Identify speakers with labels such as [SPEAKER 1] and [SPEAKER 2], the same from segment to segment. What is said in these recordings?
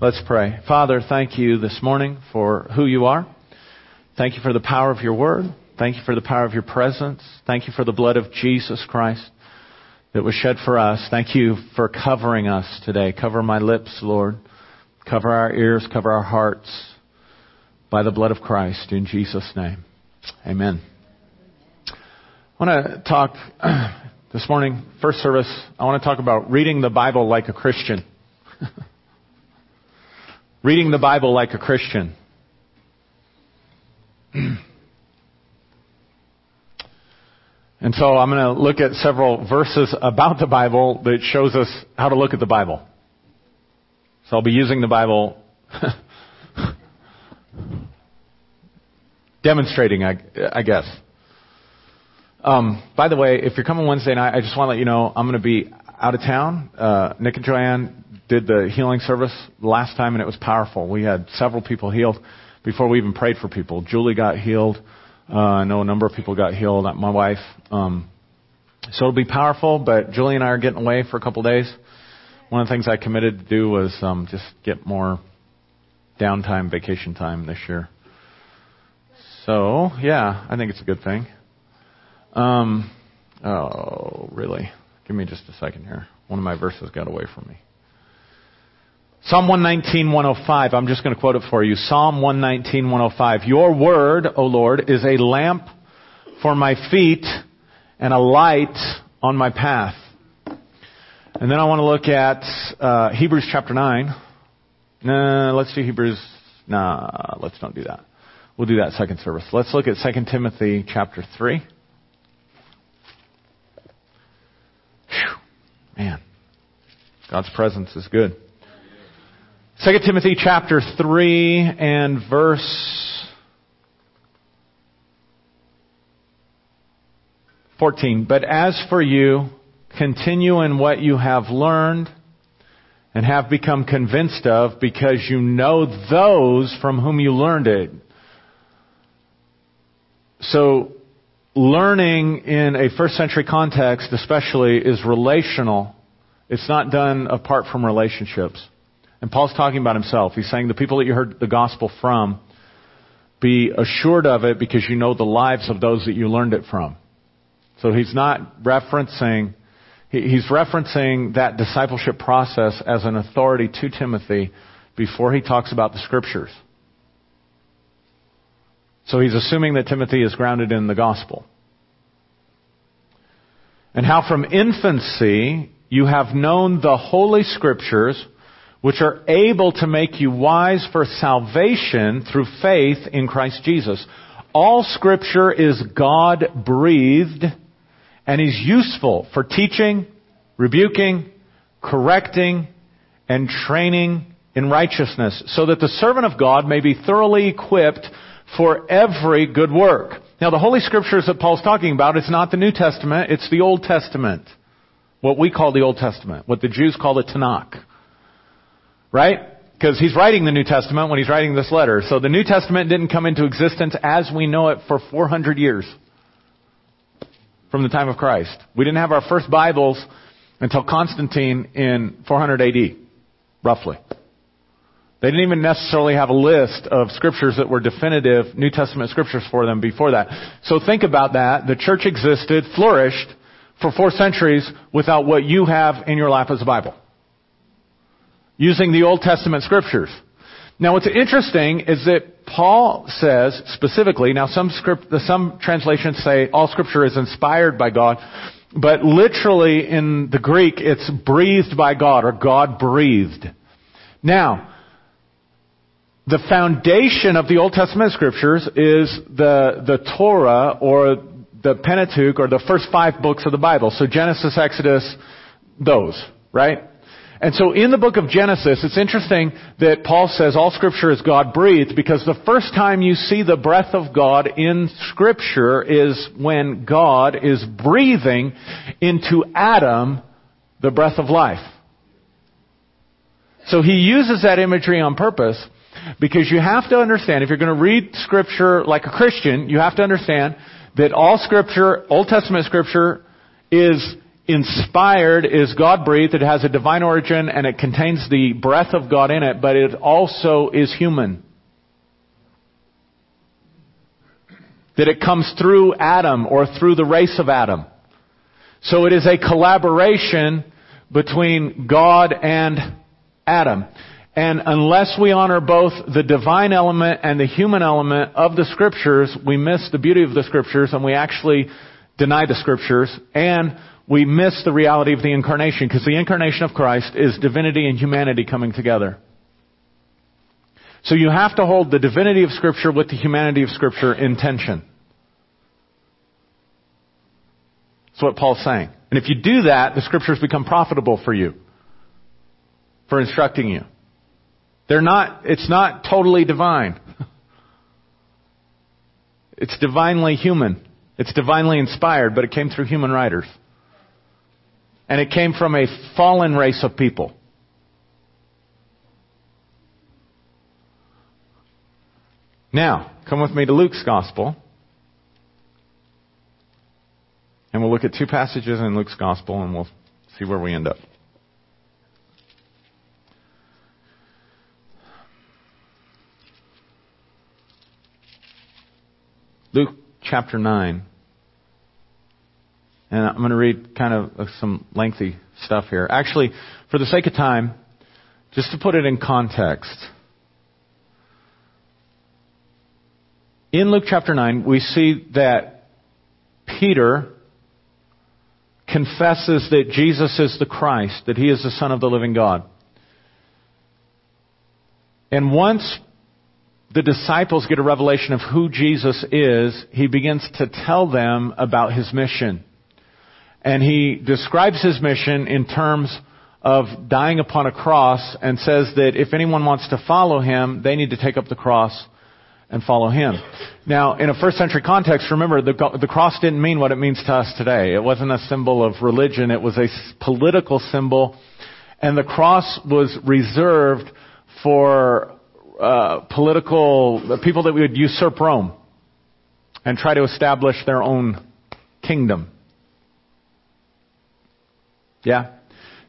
[SPEAKER 1] Let's pray. Father, thank you this morning for who you are. Thank you for the power of your word. Thank you for the power of your presence. Thank you for the blood of Jesus Christ that was shed for us. Thank you for covering us today. Cover my lips, Lord. Cover our ears, cover our hearts by the blood of Christ in Jesus' name. Amen. I want to talk this morning, first service, I want to talk about reading the Bible like a Christian. reading the Bible like a Christian. And so I'm going to look at several verses about the Bible that shows us how to look at the Bible. So I'll be using the Bible, demonstrating, I, I guess. Um, by the way, if you're coming Wednesday night, I just want to let you know I'm going to be out of town. Uh, Nick and Joanne did the healing service last time, and it was powerful. We had several people healed before we even prayed for people. Julie got healed. Uh, I know a number of people got healed. My wife. Um, so it'll be powerful. But Julie and I are getting away for a couple days. One of the things I committed to do was um, just get more downtime, vacation time this year. So yeah, I think it's a good thing. Um, oh, really? Give me just a second here. One of my verses got away from me. Psalm 119, 105. I'm just going to quote it for you. Psalm 119, 105. Your word, O Lord, is a lamp for my feet and a light on my path. And then I want to look at uh, Hebrews chapter 9. Nah, let's do Hebrews. Nah, let's not do that. We'll do that second service. Let's look at 2 Timothy chapter 3. Whew. Man, God's presence is good. 2 Timothy chapter 3 and verse 14. But as for you, continue in what you have learned and have become convinced of because you know those from whom you learned it. So, learning in a first century context especially is relational. It's not done apart from relationships. And Paul's talking about himself. He's saying the people that you heard the gospel from, be assured of it because you know the lives of those that you learned it from. So he's not referencing, he's referencing that discipleship process as an authority to Timothy before he talks about the scriptures. So he's assuming that Timothy is grounded in the gospel. And how from infancy you have known the holy scriptures which are able to make you wise for salvation through faith in Christ Jesus. All scripture is God breathed and is useful for teaching, rebuking, correcting, and training in righteousness, so that the servant of God may be thoroughly equipped for every good work. Now the Holy Scriptures that Paul's talking about, it's not the New Testament, it's the Old Testament. What we call the Old Testament. What the Jews call the Tanakh. Right? Because he's writing the New Testament when he's writing this letter. So the New Testament didn't come into existence as we know it for 400 years. From the time of Christ. We didn't have our first Bibles until Constantine in 400 AD. Roughly. They didn't even necessarily have a list of scriptures that were definitive New Testament scriptures for them before that. So think about that. The church existed, flourished for four centuries without what you have in your lap as a Bible using the Old Testament scriptures. Now what's interesting is that Paul says specifically, now some script, some translations say all scripture is inspired by God, but literally in the Greek it's breathed by God or God breathed. Now, the foundation of the Old Testament scriptures is the, the Torah or the Pentateuch or the first five books of the Bible. So Genesis, Exodus, those, right? And so in the book of Genesis, it's interesting that Paul says all scripture is God breathed because the first time you see the breath of God in scripture is when God is breathing into Adam the breath of life. So he uses that imagery on purpose because you have to understand, if you're going to read scripture like a Christian, you have to understand that all scripture, Old Testament scripture, is inspired is God breathed, it has a divine origin, and it contains the breath of God in it, but it also is human. That it comes through Adam or through the race of Adam. So it is a collaboration between God and Adam. And unless we honor both the divine element and the human element of the scriptures, we miss the beauty of the scriptures and we actually deny the scriptures and we miss the reality of the incarnation because the incarnation of Christ is divinity and humanity coming together. So you have to hold the divinity of scripture with the humanity of scripture in tension. That's what Paul's saying. And if you do that, the scriptures become profitable for you, for instructing you. They're not, it's not totally divine. It's divinely human. It's divinely inspired, but it came through human writers. And it came from a fallen race of people. Now, come with me to Luke's Gospel. And we'll look at two passages in Luke's Gospel and we'll see where we end up. Luke chapter 9. And I'm going to read kind of uh, some lengthy stuff here. Actually, for the sake of time, just to put it in context. In Luke chapter 9, we see that Peter confesses that Jesus is the Christ, that he is the Son of the living God. And once the disciples get a revelation of who Jesus is, he begins to tell them about his mission. And he describes his mission in terms of dying upon a cross and says that if anyone wants to follow him, they need to take up the cross and follow him. Now, in a first century context, remember, the, the cross didn't mean what it means to us today. It wasn't a symbol of religion, it was a political symbol, and the cross was reserved for uh, political people that would usurp Rome and try to establish their own kingdom. Yeah?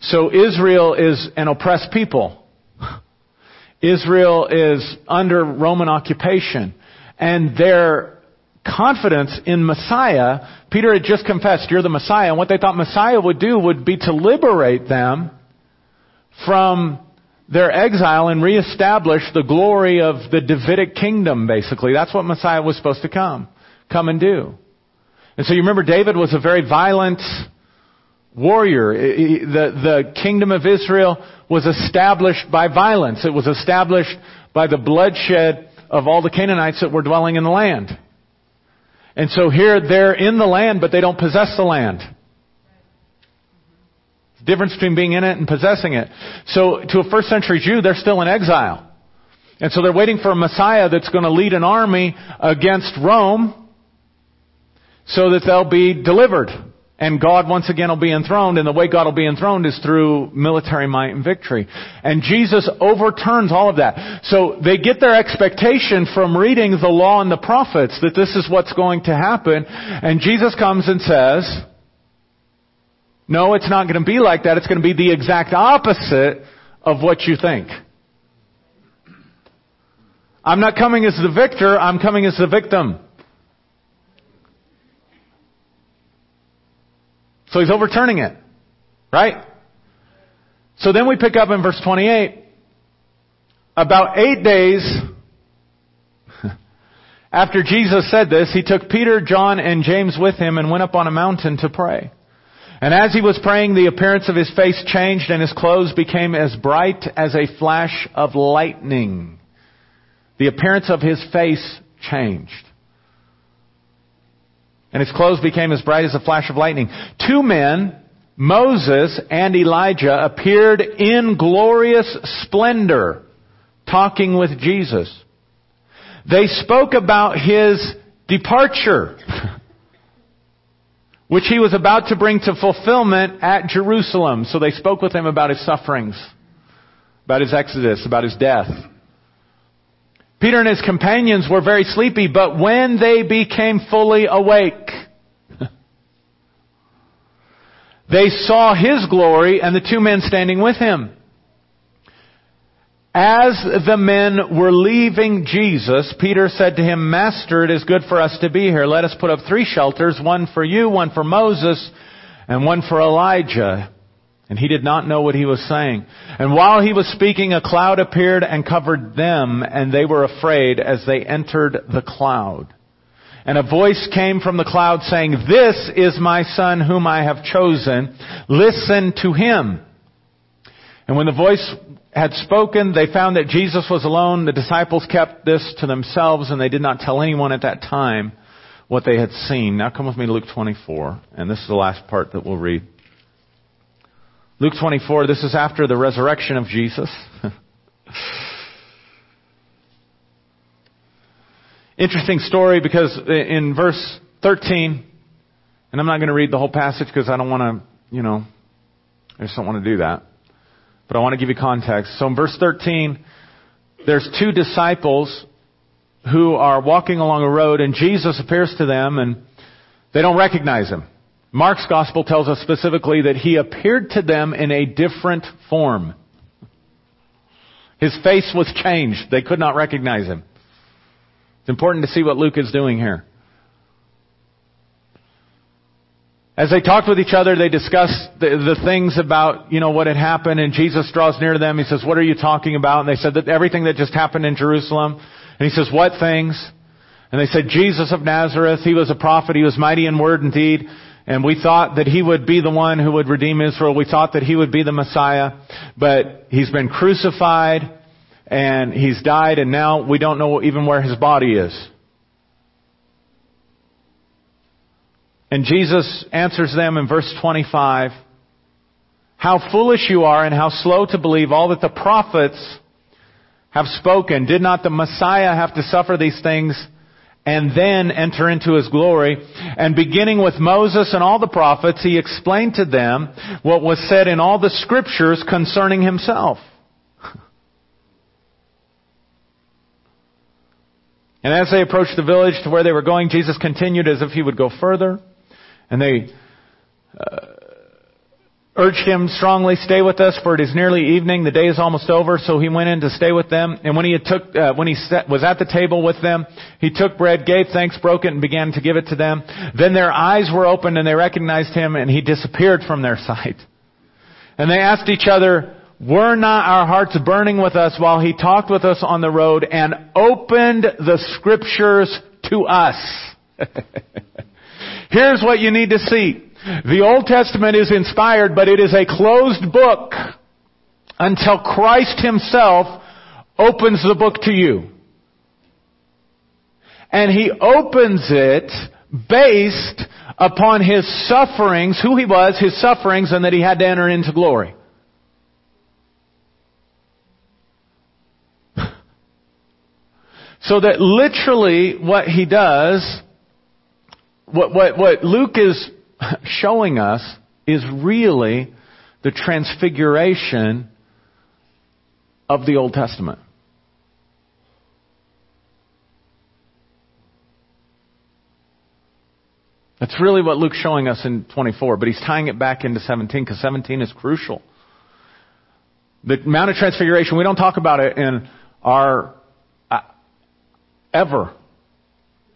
[SPEAKER 1] So Israel is an oppressed people. Israel is under Roman occupation. And their confidence in Messiah, Peter had just confessed, you're the Messiah. And what they thought Messiah would do would be to liberate them from their exile and reestablish the glory of the Davidic kingdom, basically. That's what Messiah was supposed to come, come and do. And so you remember David was a very violent warrior. The, the kingdom of Israel was established by violence. It was established by the bloodshed of all the Canaanites that were dwelling in the land. And so here they're in the land, but they don't possess the land difference between being in it and possessing it. So to a first century Jew, they're still in exile. And so they're waiting for a Messiah that's going to lead an army against Rome so that they'll be delivered. And God once again will be enthroned, and the way God will be enthroned is through military might and victory. And Jesus overturns all of that. So they get their expectation from reading the law and the prophets that this is what's going to happen. And Jesus comes and says, no, it's not going to be like that. It's going to be the exact opposite of what you think. I'm not coming as the victor, I'm coming as the victim. So he's overturning it. Right? So then we pick up in verse 28. About eight days after Jesus said this, he took Peter, John, and James with him and went up on a mountain to pray. And as he was praying, the appearance of his face changed and his clothes became as bright as a flash of lightning. The appearance of his face changed. And his clothes became as bright as a flash of lightning. Two men, Moses and Elijah, appeared in glorious splendor, talking with Jesus. They spoke about his departure. which he was about to bring to fulfillment at Jerusalem. So they spoke with him about his sufferings, about his exodus, about his death. Peter and his companions were very sleepy, but when they became fully awake, they saw his glory and the two men standing with him. As the men were leaving Jesus, Peter said to him, Master, it is good for us to be here. Let us put up three shelters, one for you, one for Moses, and one for Elijah. And he did not know what he was saying. And while he was speaking, a cloud appeared and covered them, and they were afraid as they entered the cloud. And a voice came from the cloud saying, This is my son whom I have chosen. Listen to him. And when the voice had spoken, they found that Jesus was alone. The disciples kept this to themselves and they did not tell anyone at that time what they had seen. Now come with me to Luke 24, and this is the last part that we'll read. Luke 24, this is after the resurrection of Jesus. Interesting story because in verse 13, and I'm not going to read the whole passage because I don't want to, you know, I just don't want to do that. But I want to give you context. So in verse 13, there's two disciples who are walking along a road and Jesus appears to them and they don't recognize him. Mark's gospel tells us specifically that he appeared to them in a different form. His face was changed. They could not recognize him. It's important to see what Luke is doing here. As they talked with each other, they discussed the, the, things about, you know, what had happened, and Jesus draws near to them. He says, what are you talking about? And they said that everything that just happened in Jerusalem. And he says, what things? And they said, Jesus of Nazareth, he was a prophet, he was mighty in word and deed, and we thought that he would be the one who would redeem Israel. We thought that he would be the Messiah, but he's been crucified, and he's died, and now we don't know even where his body is. And Jesus answers them in verse 25, How foolish you are and how slow to believe all that the prophets have spoken. Did not the Messiah have to suffer these things and then enter into his glory? And beginning with Moses and all the prophets, he explained to them what was said in all the scriptures concerning himself. And as they approached the village to where they were going, Jesus continued as if he would go further. And they uh, urged him strongly, stay with us for it is nearly evening. The day is almost over. So he went in to stay with them. And when he took, uh, when he sat, was at the table with them, he took bread, gave thanks, broke it, and began to give it to them. Then their eyes were opened and they recognized him and he disappeared from their sight. And they asked each other, were not our hearts burning with us while he talked with us on the road and opened the scriptures to us? Here's what you need to see. The Old Testament is inspired, but it is a closed book until Christ Himself opens the book to you. And He opens it based upon His sufferings, who He was, His sufferings, and that He had to enter into glory. So that literally what He does what, what, what Luke is showing us is really the transfiguration of the Old Testament. That's really what Luke's showing us in 24, but he's tying it back into 17 because 17 is crucial. The Mount of Transfiguration, we don't talk about it in our, ever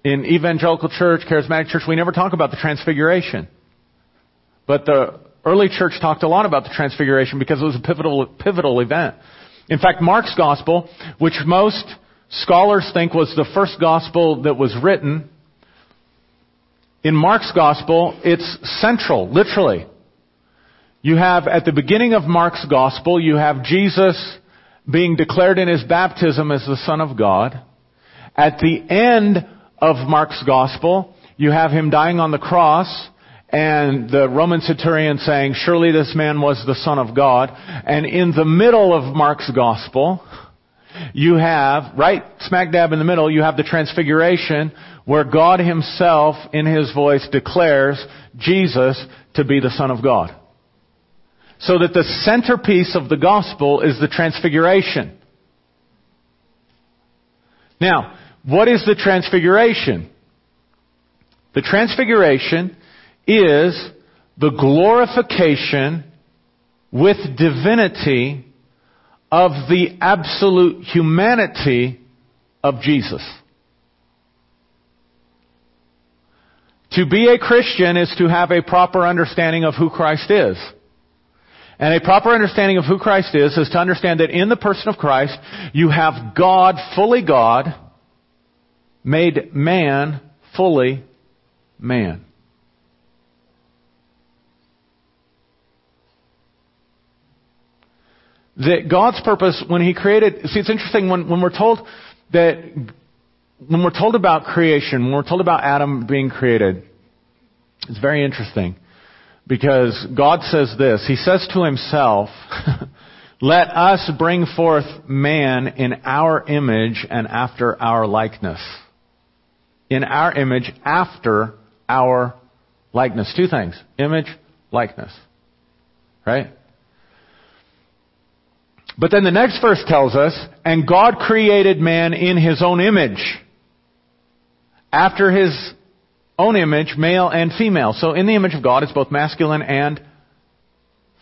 [SPEAKER 1] in evangelical church, charismatic church, we never talk about the transfiguration. But the early church talked a lot about the transfiguration because it was a pivotal, pivotal event. In fact, Mark's gospel, which most scholars think was the first gospel that was written, in Mark's gospel, it's central, literally. You have, at the beginning of Mark's gospel, you have Jesus being declared in his baptism as the Son of God. At the end of Mark's gospel, you have him dying on the cross and the Roman centurion saying, surely this man was the son of God. And in the middle of Mark's gospel, you have, right smack dab in the middle, you have the transfiguration where God himself in his voice declares Jesus to be the son of God. So that the centerpiece of the gospel is the transfiguration. Now, what is the transfiguration? The transfiguration is the glorification with divinity of the absolute humanity of Jesus. To be a Christian is to have a proper understanding of who Christ is. And a proper understanding of who Christ is is to understand that in the person of Christ, you have God, fully God, made man, fully man. That God's purpose when He created, see it's interesting when, when we're told that, when we're told about creation, when we're told about Adam being created, it's very interesting. Because God says this, He says to Himself, let us bring forth man in our image and after our likeness. In our image after our likeness. Two things. Image, likeness. Right? But then the next verse tells us, and God created man in his own image. After his own image, male and female. So in the image of God, it's both masculine and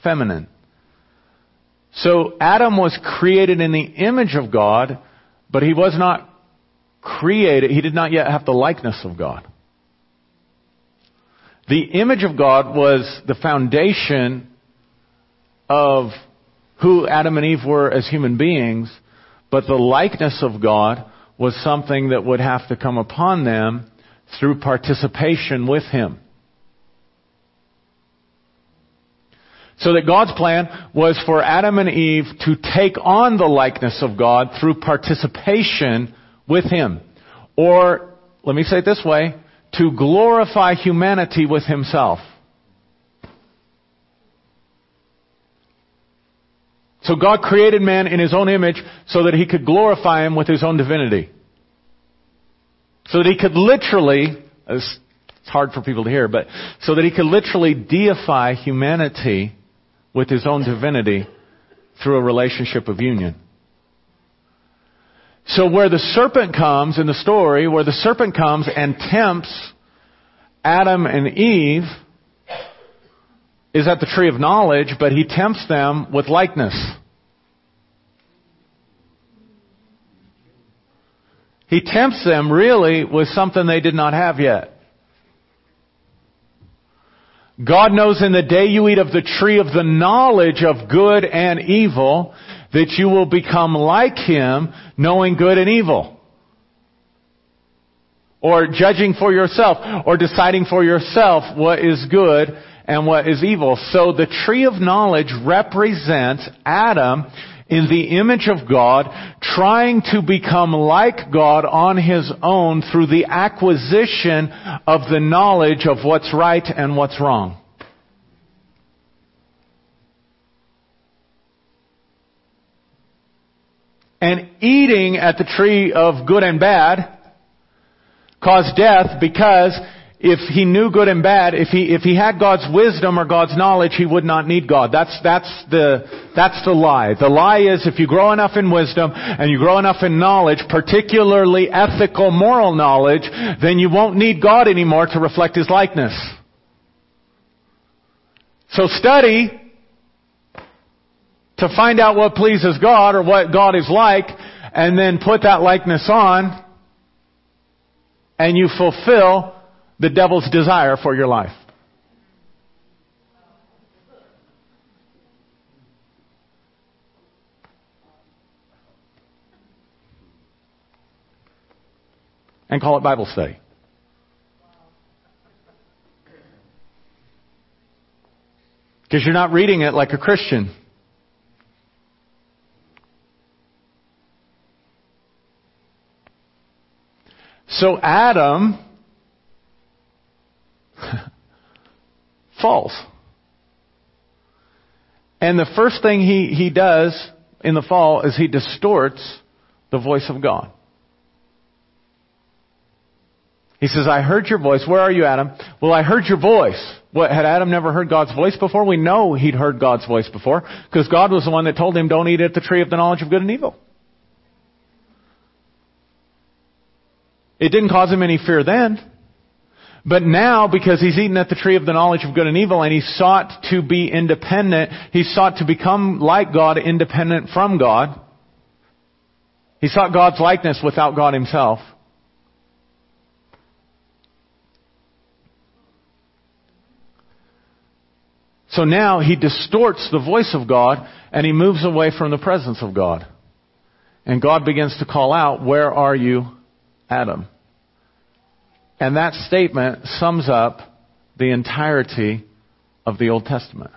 [SPEAKER 1] feminine. So Adam was created in the image of God, but he was not created, he did not yet have the likeness of God. The image of God was the foundation of who Adam and Eve were as human beings, but the likeness of God was something that would have to come upon them through participation with Him. So that God's plan was for Adam and Eve to take on the likeness of God through participation with Him. Or, let me say it this way, to glorify humanity with Himself. So God created man in His own image so that He could glorify Him with His own divinity. So that he could literally, it's hard for people to hear, but so that he could literally deify humanity with his own divinity through a relationship of union. So where the serpent comes in the story, where the serpent comes and tempts Adam and Eve, is at the tree of knowledge, but he tempts them with likeness. He tempts them really with something they did not have yet. God knows in the day you eat of the tree of the knowledge of good and evil that you will become like Him, knowing good and evil. Or judging for yourself, or deciding for yourself what is good and what is evil. So the tree of knowledge represents Adam in the image of God, trying to become like God on his own through the acquisition of the knowledge of what's right and what's wrong. And eating at the tree of good and bad caused death because if he knew good and bad, if he, if he had God's wisdom or God's knowledge, he would not need God. That's, that's the, that's the lie. The lie is if you grow enough in wisdom and you grow enough in knowledge, particularly ethical, moral knowledge, then you won't need God anymore to reflect His likeness. So study to find out what pleases God or what God is like, and then put that likeness on, and you fulfill the devil's desire for your life. And call it Bible study. Because you're not reading it like a Christian. So Adam false. And the first thing he, he does in the fall is he distorts the voice of God. He says, I heard your voice. Where are you, Adam? Well, I heard your voice. What, had Adam never heard God's voice before? We know he'd heard God's voice before, because God was the one that told him, don't eat at the tree of the knowledge of good and evil. It didn't cause him any fear then. But now, because he's eaten at the tree of the knowledge of good and evil, and he sought to be independent, he sought to become like God, independent from God. He sought God's likeness without God himself. So now he distorts the voice of God and he moves away from the presence of God. And God begins to call out, Where are you, Adam? And that statement sums up the entirety of the Old Testament.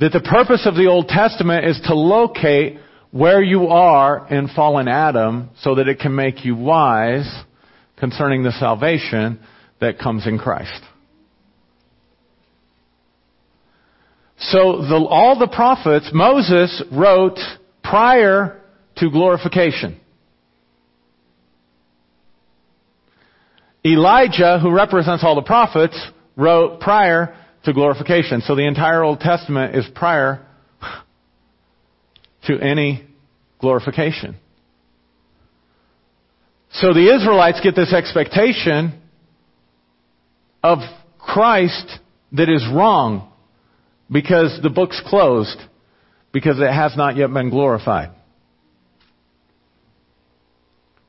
[SPEAKER 1] That the purpose of the Old Testament is to locate where you are in fallen Adam so that it can make you wise concerning the salvation that comes in Christ. So the, all the prophets, Moses wrote prior to glorification. Elijah, who represents all the prophets, wrote prior to glorification. So the entire Old Testament is prior to any glorification. So the Israelites get this expectation of Christ that is wrong because the book's closed because it has not yet been glorified.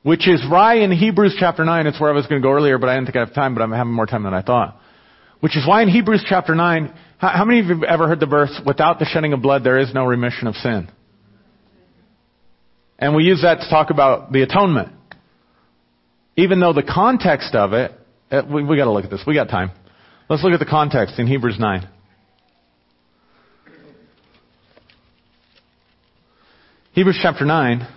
[SPEAKER 1] Which is why in Hebrews chapter 9, it's where I was going to go earlier, but I didn't think I have time, but I'm having more time than I thought. Which is why in Hebrews chapter 9, how, how many of you have ever heard the verse, without the shedding of blood there is no remission of sin? And we use that to talk about the atonement. Even though the context of it, uh, we, we gotta look at this. We got time. Let's look at the context in Hebrews 9. Hebrews chapter 9,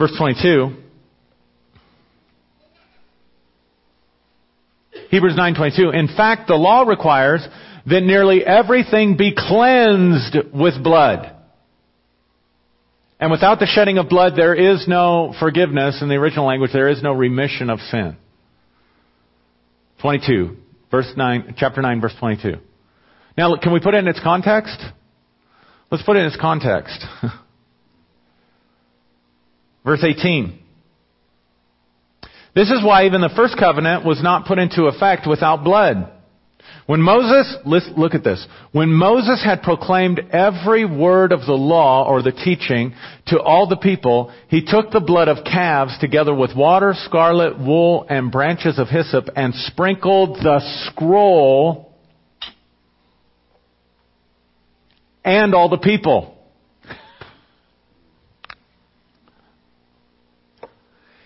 [SPEAKER 1] verse 22. Hebrews 9:22. In fact, the law requires that nearly everything be cleansed with blood. And without the shedding of blood, there is no forgiveness. In the original language, there is no remission of sin. 22, verse 9, chapter 9, verse 22. Now, can we put it in its context? Let's put it in its context. Verse 18. This is why even the first covenant was not put into effect without blood. When Moses, look at this. When Moses had proclaimed every word of the law or the teaching to all the people, he took the blood of calves together with water, scarlet, wool, and branches of hyssop and sprinkled the scroll and all the people.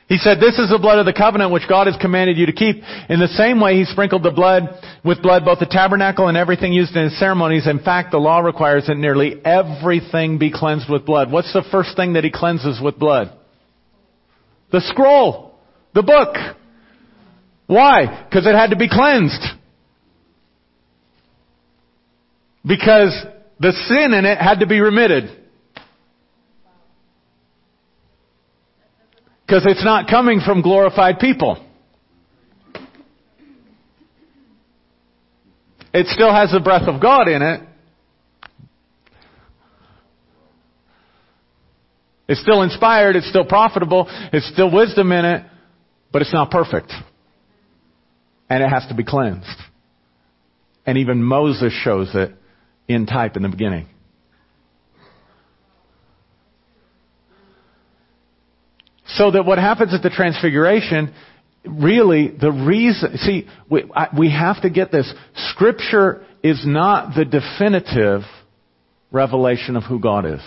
[SPEAKER 1] He said, this is the blood of the covenant which God has commanded you to keep. In the same way, he sprinkled the blood with blood, both the tabernacle and everything used in his ceremonies. In fact, the law requires that nearly everything be cleansed with blood. What's the first thing that he cleanses with blood? The scroll. The book. Why? Because it had to be cleansed. Because the sin in it had to be remitted. Because it's not coming from glorified people. It still has the breath of God in it. It's still inspired, it's still profitable, it's still wisdom in it, but it's not perfect. And it has to be cleansed. And even Moses shows it in type in the beginning. So that what happens at the transfiguration, really the reason, see, we, I, we have to get this. Scripture is not the definitive revelation of who God is.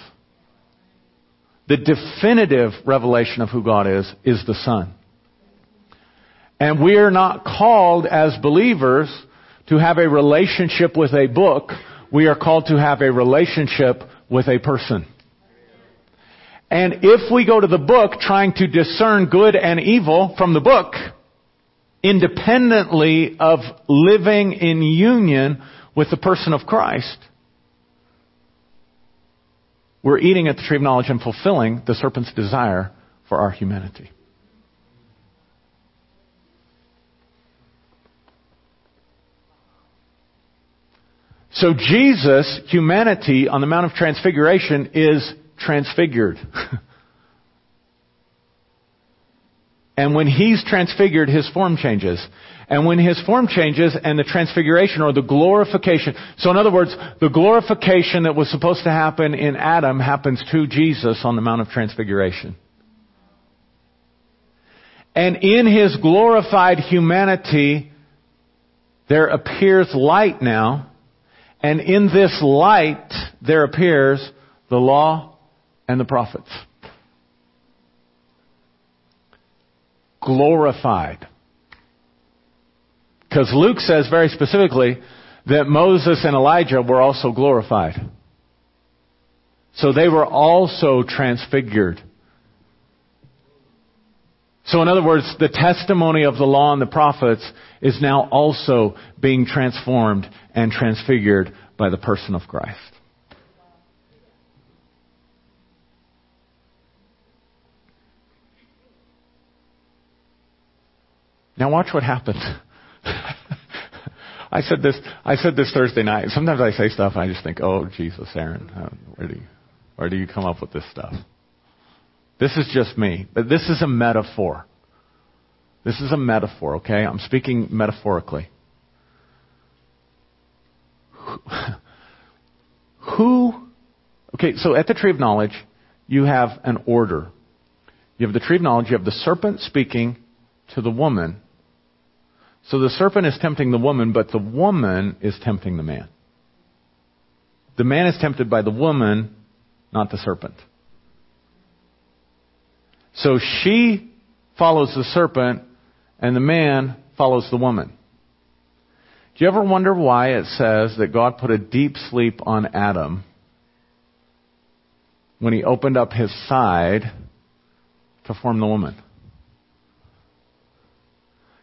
[SPEAKER 1] The definitive revelation of who God is, is the Son. And we are not called as believers to have a relationship with a book we are called to have a relationship with a person. And if we go to the book trying to discern good and evil from the book, independently of living in union with the person of Christ, we're eating at the tree of knowledge and fulfilling the serpent's desire for our humanity. So Jesus, humanity on the Mount of Transfiguration is transfigured. And when he's transfigured, his form changes. And when his form changes and the transfiguration or the glorification, so in other words, the glorification that was supposed to happen in Adam happens to Jesus on the Mount of Transfiguration. And in his glorified humanity, there appears light now. And in this light, there appears the law and the prophets. Glorified. Because Luke says very specifically that Moses and Elijah were also glorified. So they were also transfigured. So in other words, the testimony of the law and the prophets is now also being transformed and transfigured by the person of Christ. Now watch what happens. I said this. I said this Thursday night. Sometimes I say stuff. and I just think, "Oh Jesus, Aaron, uh, where do you, where do you come up with this stuff?" This is just me, but this is a metaphor. This is a metaphor. Okay, I'm speaking metaphorically. Who? Okay, so at the tree of knowledge, you have an order. You have the tree of knowledge. You have the serpent speaking to the woman so the serpent is tempting the woman, but the woman is tempting the man. The man is tempted by the woman, not the serpent. So she follows the serpent, and the man follows the woman. Do you ever wonder why it says that God put a deep sleep on Adam when he opened up his side to form the woman?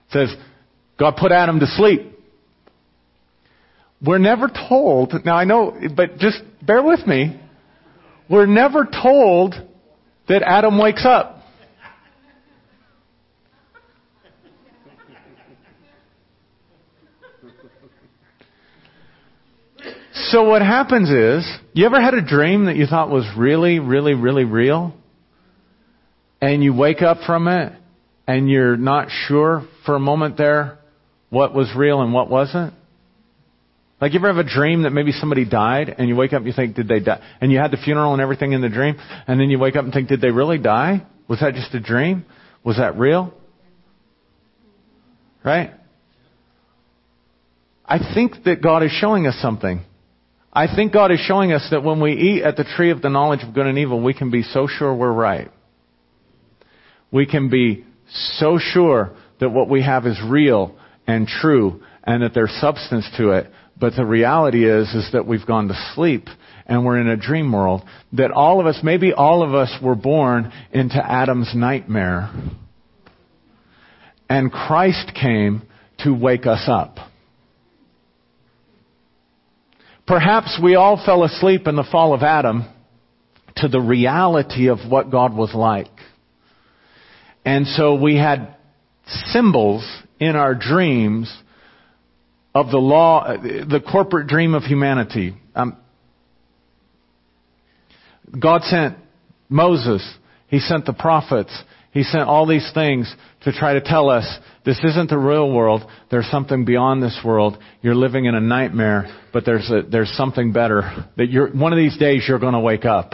[SPEAKER 1] It says, God put Adam to sleep. We're never told, now I know, but just bear with me. We're never told that Adam wakes up. So what happens is, you ever had a dream that you thought was really, really, really real? And you wake up from it and you're not sure for a moment there what was real and what wasn't? Like you ever have a dream that maybe somebody died and you wake up and you think, did they die? And you had the funeral and everything in the dream and then you wake up and think, did they really die? Was that just a dream? Was that real? Right? I think that God is showing us something. I think God is showing us that when we eat at the tree of the knowledge of good and evil, we can be so sure we're right. We can be so sure that what we have is real and true and that there's substance to it. But the reality is, is that we've gone to sleep and we're in a dream world. That all of us, maybe all of us were born into Adam's nightmare. And Christ came to wake us up. Perhaps we all fell asleep in the fall of Adam to the reality of what God was like. And so we had symbols in our dreams of the law, the corporate dream of humanity. Um, God sent Moses. He sent the prophets. He sent all these things to try to tell us this isn't the real world. There's something beyond this world. You're living in a nightmare, but there's a, there's something better. That you're, one of these days you're going to wake up.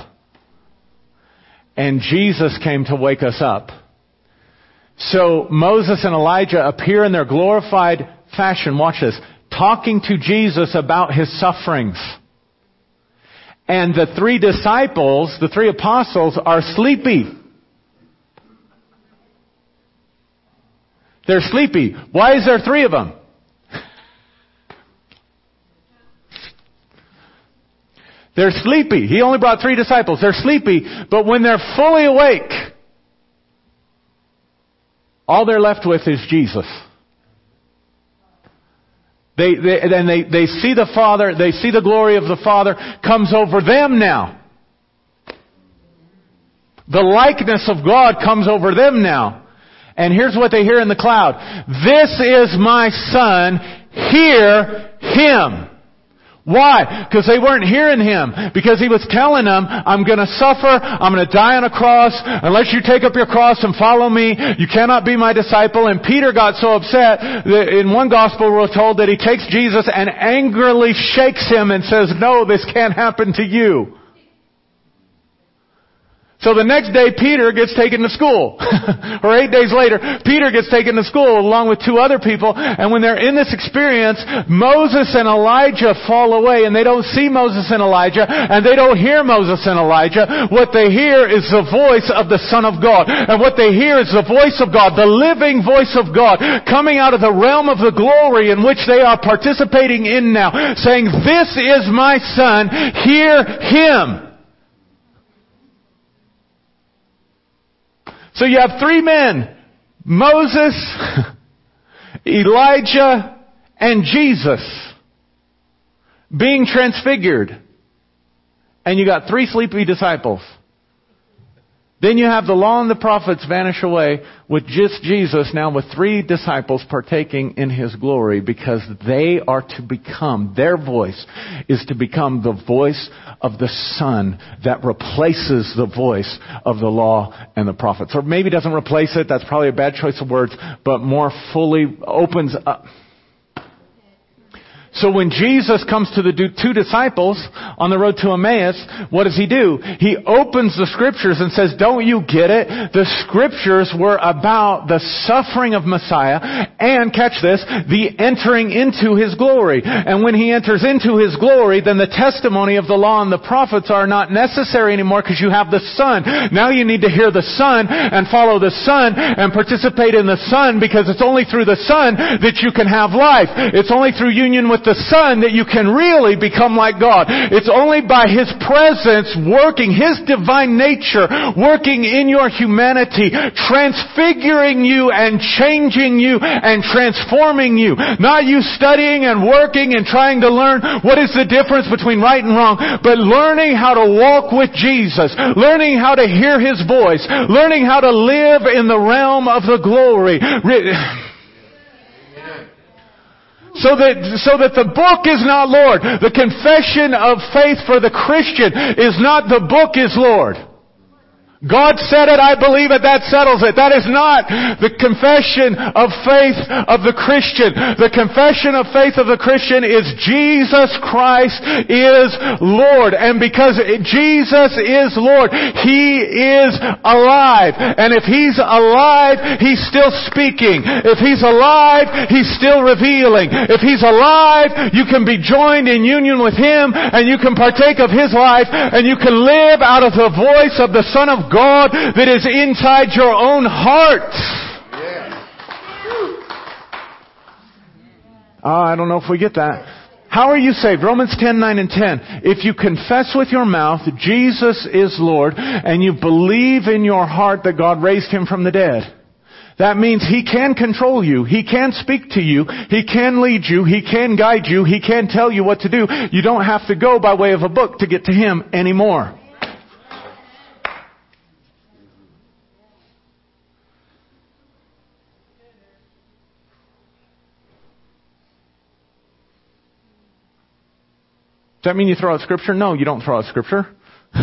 [SPEAKER 1] And Jesus came to wake us up. So Moses and Elijah appear in their glorified fashion, watch this, talking to Jesus about his sufferings. And the three disciples, the three apostles, are sleepy. They're sleepy. Why is there three of them? They're sleepy. He only brought three disciples. They're sleepy, but when they're fully awake, all they're left with is Jesus. They, they, and they, they see the Father, they see the glory of the Father comes over them now. The likeness of God comes over them now. And here's what they hear in the cloud. This is my son, hear him. Why? Because they weren't hearing him. Because he was telling them, I'm gonna suffer, I'm gonna die on a cross, unless you take up your cross and follow me, you cannot be my disciple. And Peter got so upset that in one gospel we're told that he takes Jesus and angrily shakes him and says, no, this can't happen to you. So the next day, Peter gets taken to school. or eight days later, Peter gets taken to school along with two other people. And when they're in this experience, Moses and Elijah fall away and they don't see Moses and Elijah and they don't hear Moses and Elijah. What they hear is the voice of the Son of God. And what they hear is the voice of God, the living voice of God coming out of the realm of the glory in which they are participating in now, saying, this is my son, hear him. So you have three men. Moses, Elijah, and Jesus being transfigured. And you got three sleepy disciples. Then you have the law and the prophets vanish away with just Jesus now with three disciples partaking in His glory because they are to become, their voice is to become the voice of the Son that replaces the voice of the law and the prophets. Or maybe doesn't replace it, that's probably a bad choice of words, but more fully opens up so when Jesus comes to the two disciples on the road to Emmaus, what does he do? He opens the scriptures and says, don't you get it? The scriptures were about the suffering of Messiah and, catch this, the entering into his glory. And when he enters into his glory, then the testimony of the law and the prophets are not necessary anymore because you have the Son. Now you need to hear the Son and follow the Son and participate in the Son because it's only through the Son that you can have life. It's only through union with the Son that you can really become like God. It's only by His presence working, His divine nature working in your humanity, transfiguring you and changing you and transforming you. Not you studying and working and trying to learn what is the difference between right and wrong, but learning how to walk with Jesus, learning how to hear His voice, learning how to live in the realm of the glory. So that, so that the book is not Lord. The confession of faith for the Christian is not the book is Lord. God said it, I believe it, that settles it. That is not the confession of faith of the Christian. The confession of faith of the Christian is Jesus Christ is Lord. And because Jesus is Lord, He is alive. And if He's alive, He's still speaking. If He's alive, He's still revealing. If He's alive, you can be joined in union with Him and you can partake of His life and you can live out of the voice of the Son of God that is inside your own heart. Oh, I don't know if we get that. How are you saved? Romans 10, 9 and 10. If you confess with your mouth Jesus is Lord and you believe in your heart that God raised Him from the dead, that means He can control you. He can speak to you. He can lead you. He can guide you. He can tell you what to do. You don't have to go by way of a book to get to Him anymore. Does that mean you throw out scripture? No, you don't throw out scripture.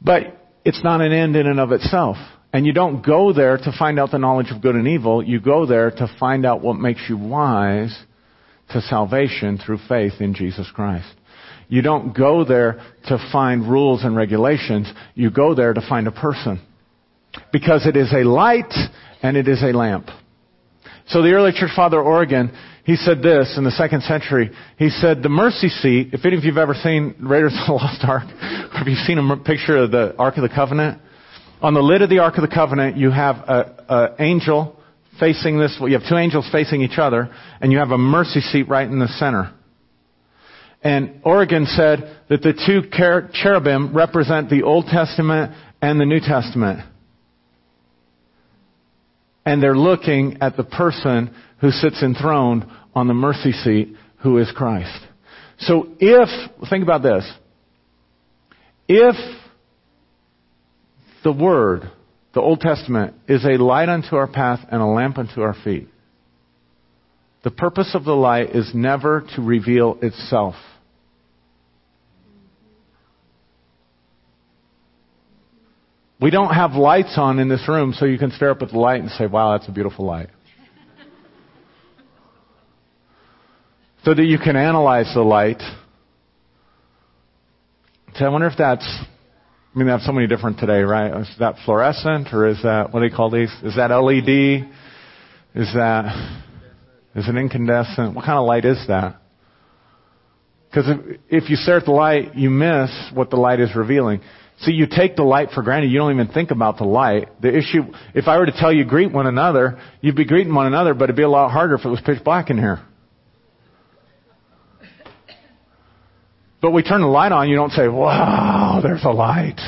[SPEAKER 1] but it's not an end in and of itself. And you don't go there to find out the knowledge of good and evil. You go there to find out what makes you wise to salvation through faith in Jesus Christ. You don't go there to find rules and regulations. You go there to find a person. Because it is a light and it is a lamp. So the early church father Origen, he said this in the second century. He said, the mercy seat, if any of you have ever seen Raiders of the Lost Ark, or if you've seen a picture of the Ark of the Covenant, on the lid of the Ark of the Covenant, you have a an angel facing this, well, you have two angels facing each other, and you have a mercy seat right in the center. And Origen said that the two cherubim represent the Old Testament and the New Testament. And they're looking at the person who sits enthroned on the mercy seat, who is Christ. So if, think about this, if the Word, the Old Testament, is a light unto our path and a lamp unto our feet, The purpose of the light is never to reveal itself. We don't have lights on in this room so you can stare up at the light and say, wow, that's a beautiful light. so that you can analyze the light. So I wonder if that's, I mean, they have so many different today, right? Is that fluorescent or is that, what do they call these? Is that LED? Is that, is it incandescent? What kind of light is that? Because if, if you stare at the light, you miss what the light is revealing. See, you take the light for granted. You don't even think about the light. The issue, if I were to tell you greet one another, you'd be greeting one another, but it'd be a lot harder if it was pitch black in here. But we turn the light on, you don't say, wow, there's a light.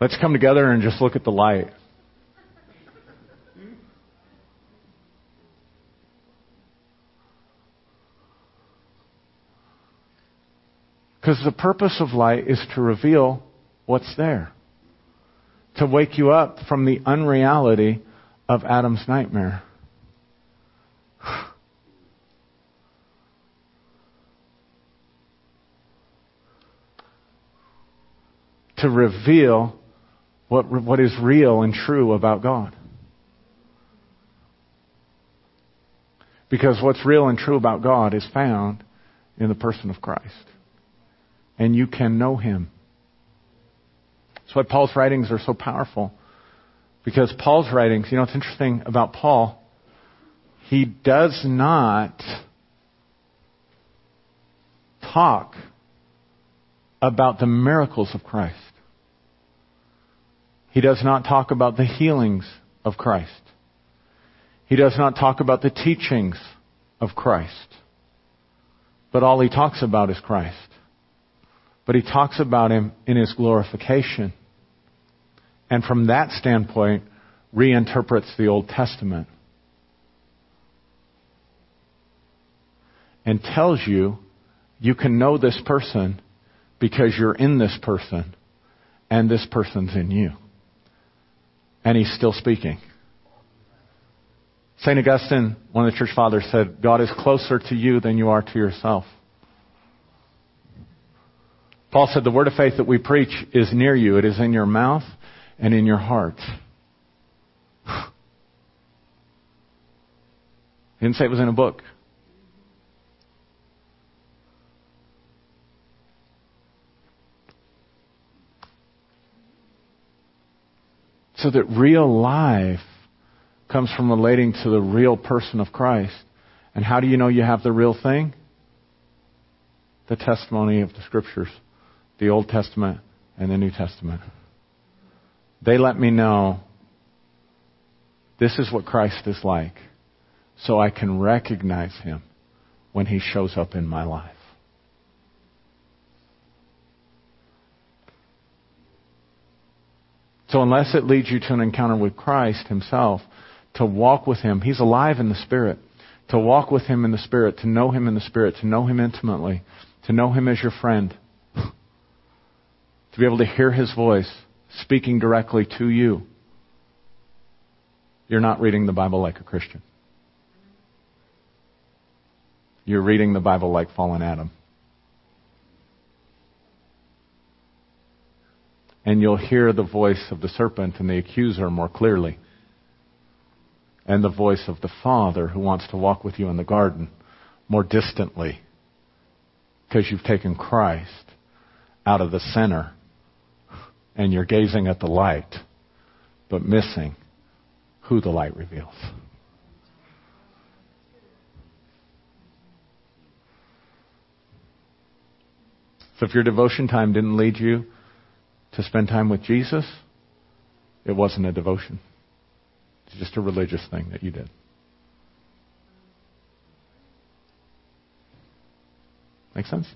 [SPEAKER 1] Let's come together and just look at the light. Because the purpose of light is to reveal what's there. To wake you up from the unreality of Adam's nightmare. to reveal what, what is real and true about God. Because what's real and true about God is found in the person of Christ and you can know him. That's why Paul's writings are so powerful. Because Paul's writings, you know what's interesting about Paul? He does not talk about the miracles of Christ. He does not talk about the healings of Christ. He does not talk about the teachings of Christ. But all he talks about is Christ. But he talks about him in his glorification. And from that standpoint, reinterprets the Old Testament. And tells you you can know this person because you're in this person and this person's in you. And he's still speaking. St. Augustine, one of the church fathers, said, God is closer to you than you are to yourself. Paul said the word of faith that we preach is near you. It is in your mouth and in your heart. He didn't say it was in a book. So that real life comes from relating to the real person of Christ. And how do you know you have the real thing? The testimony of the scriptures the Old Testament and the New Testament. They let me know this is what Christ is like, so I can recognize him when he shows up in my life. So, unless it leads you to an encounter with Christ Himself, to walk with Him, He's alive in the Spirit. To walk with Him in the Spirit, to know Him in the Spirit, to know Him intimately, to know Him as your friend, to be able to hear His voice speaking directly to you, you're not reading the Bible like a Christian. You're reading the Bible like fallen Adam. And you'll hear the voice of the serpent and the accuser more clearly. And the voice of the Father who wants to walk with you in the garden more distantly. Because you've taken Christ out of the center and you're gazing at the light, but missing who the light reveals. So if your devotion time didn't lead you to spend time with Jesus, it wasn't a devotion. It's just a religious thing that you did. Make sense?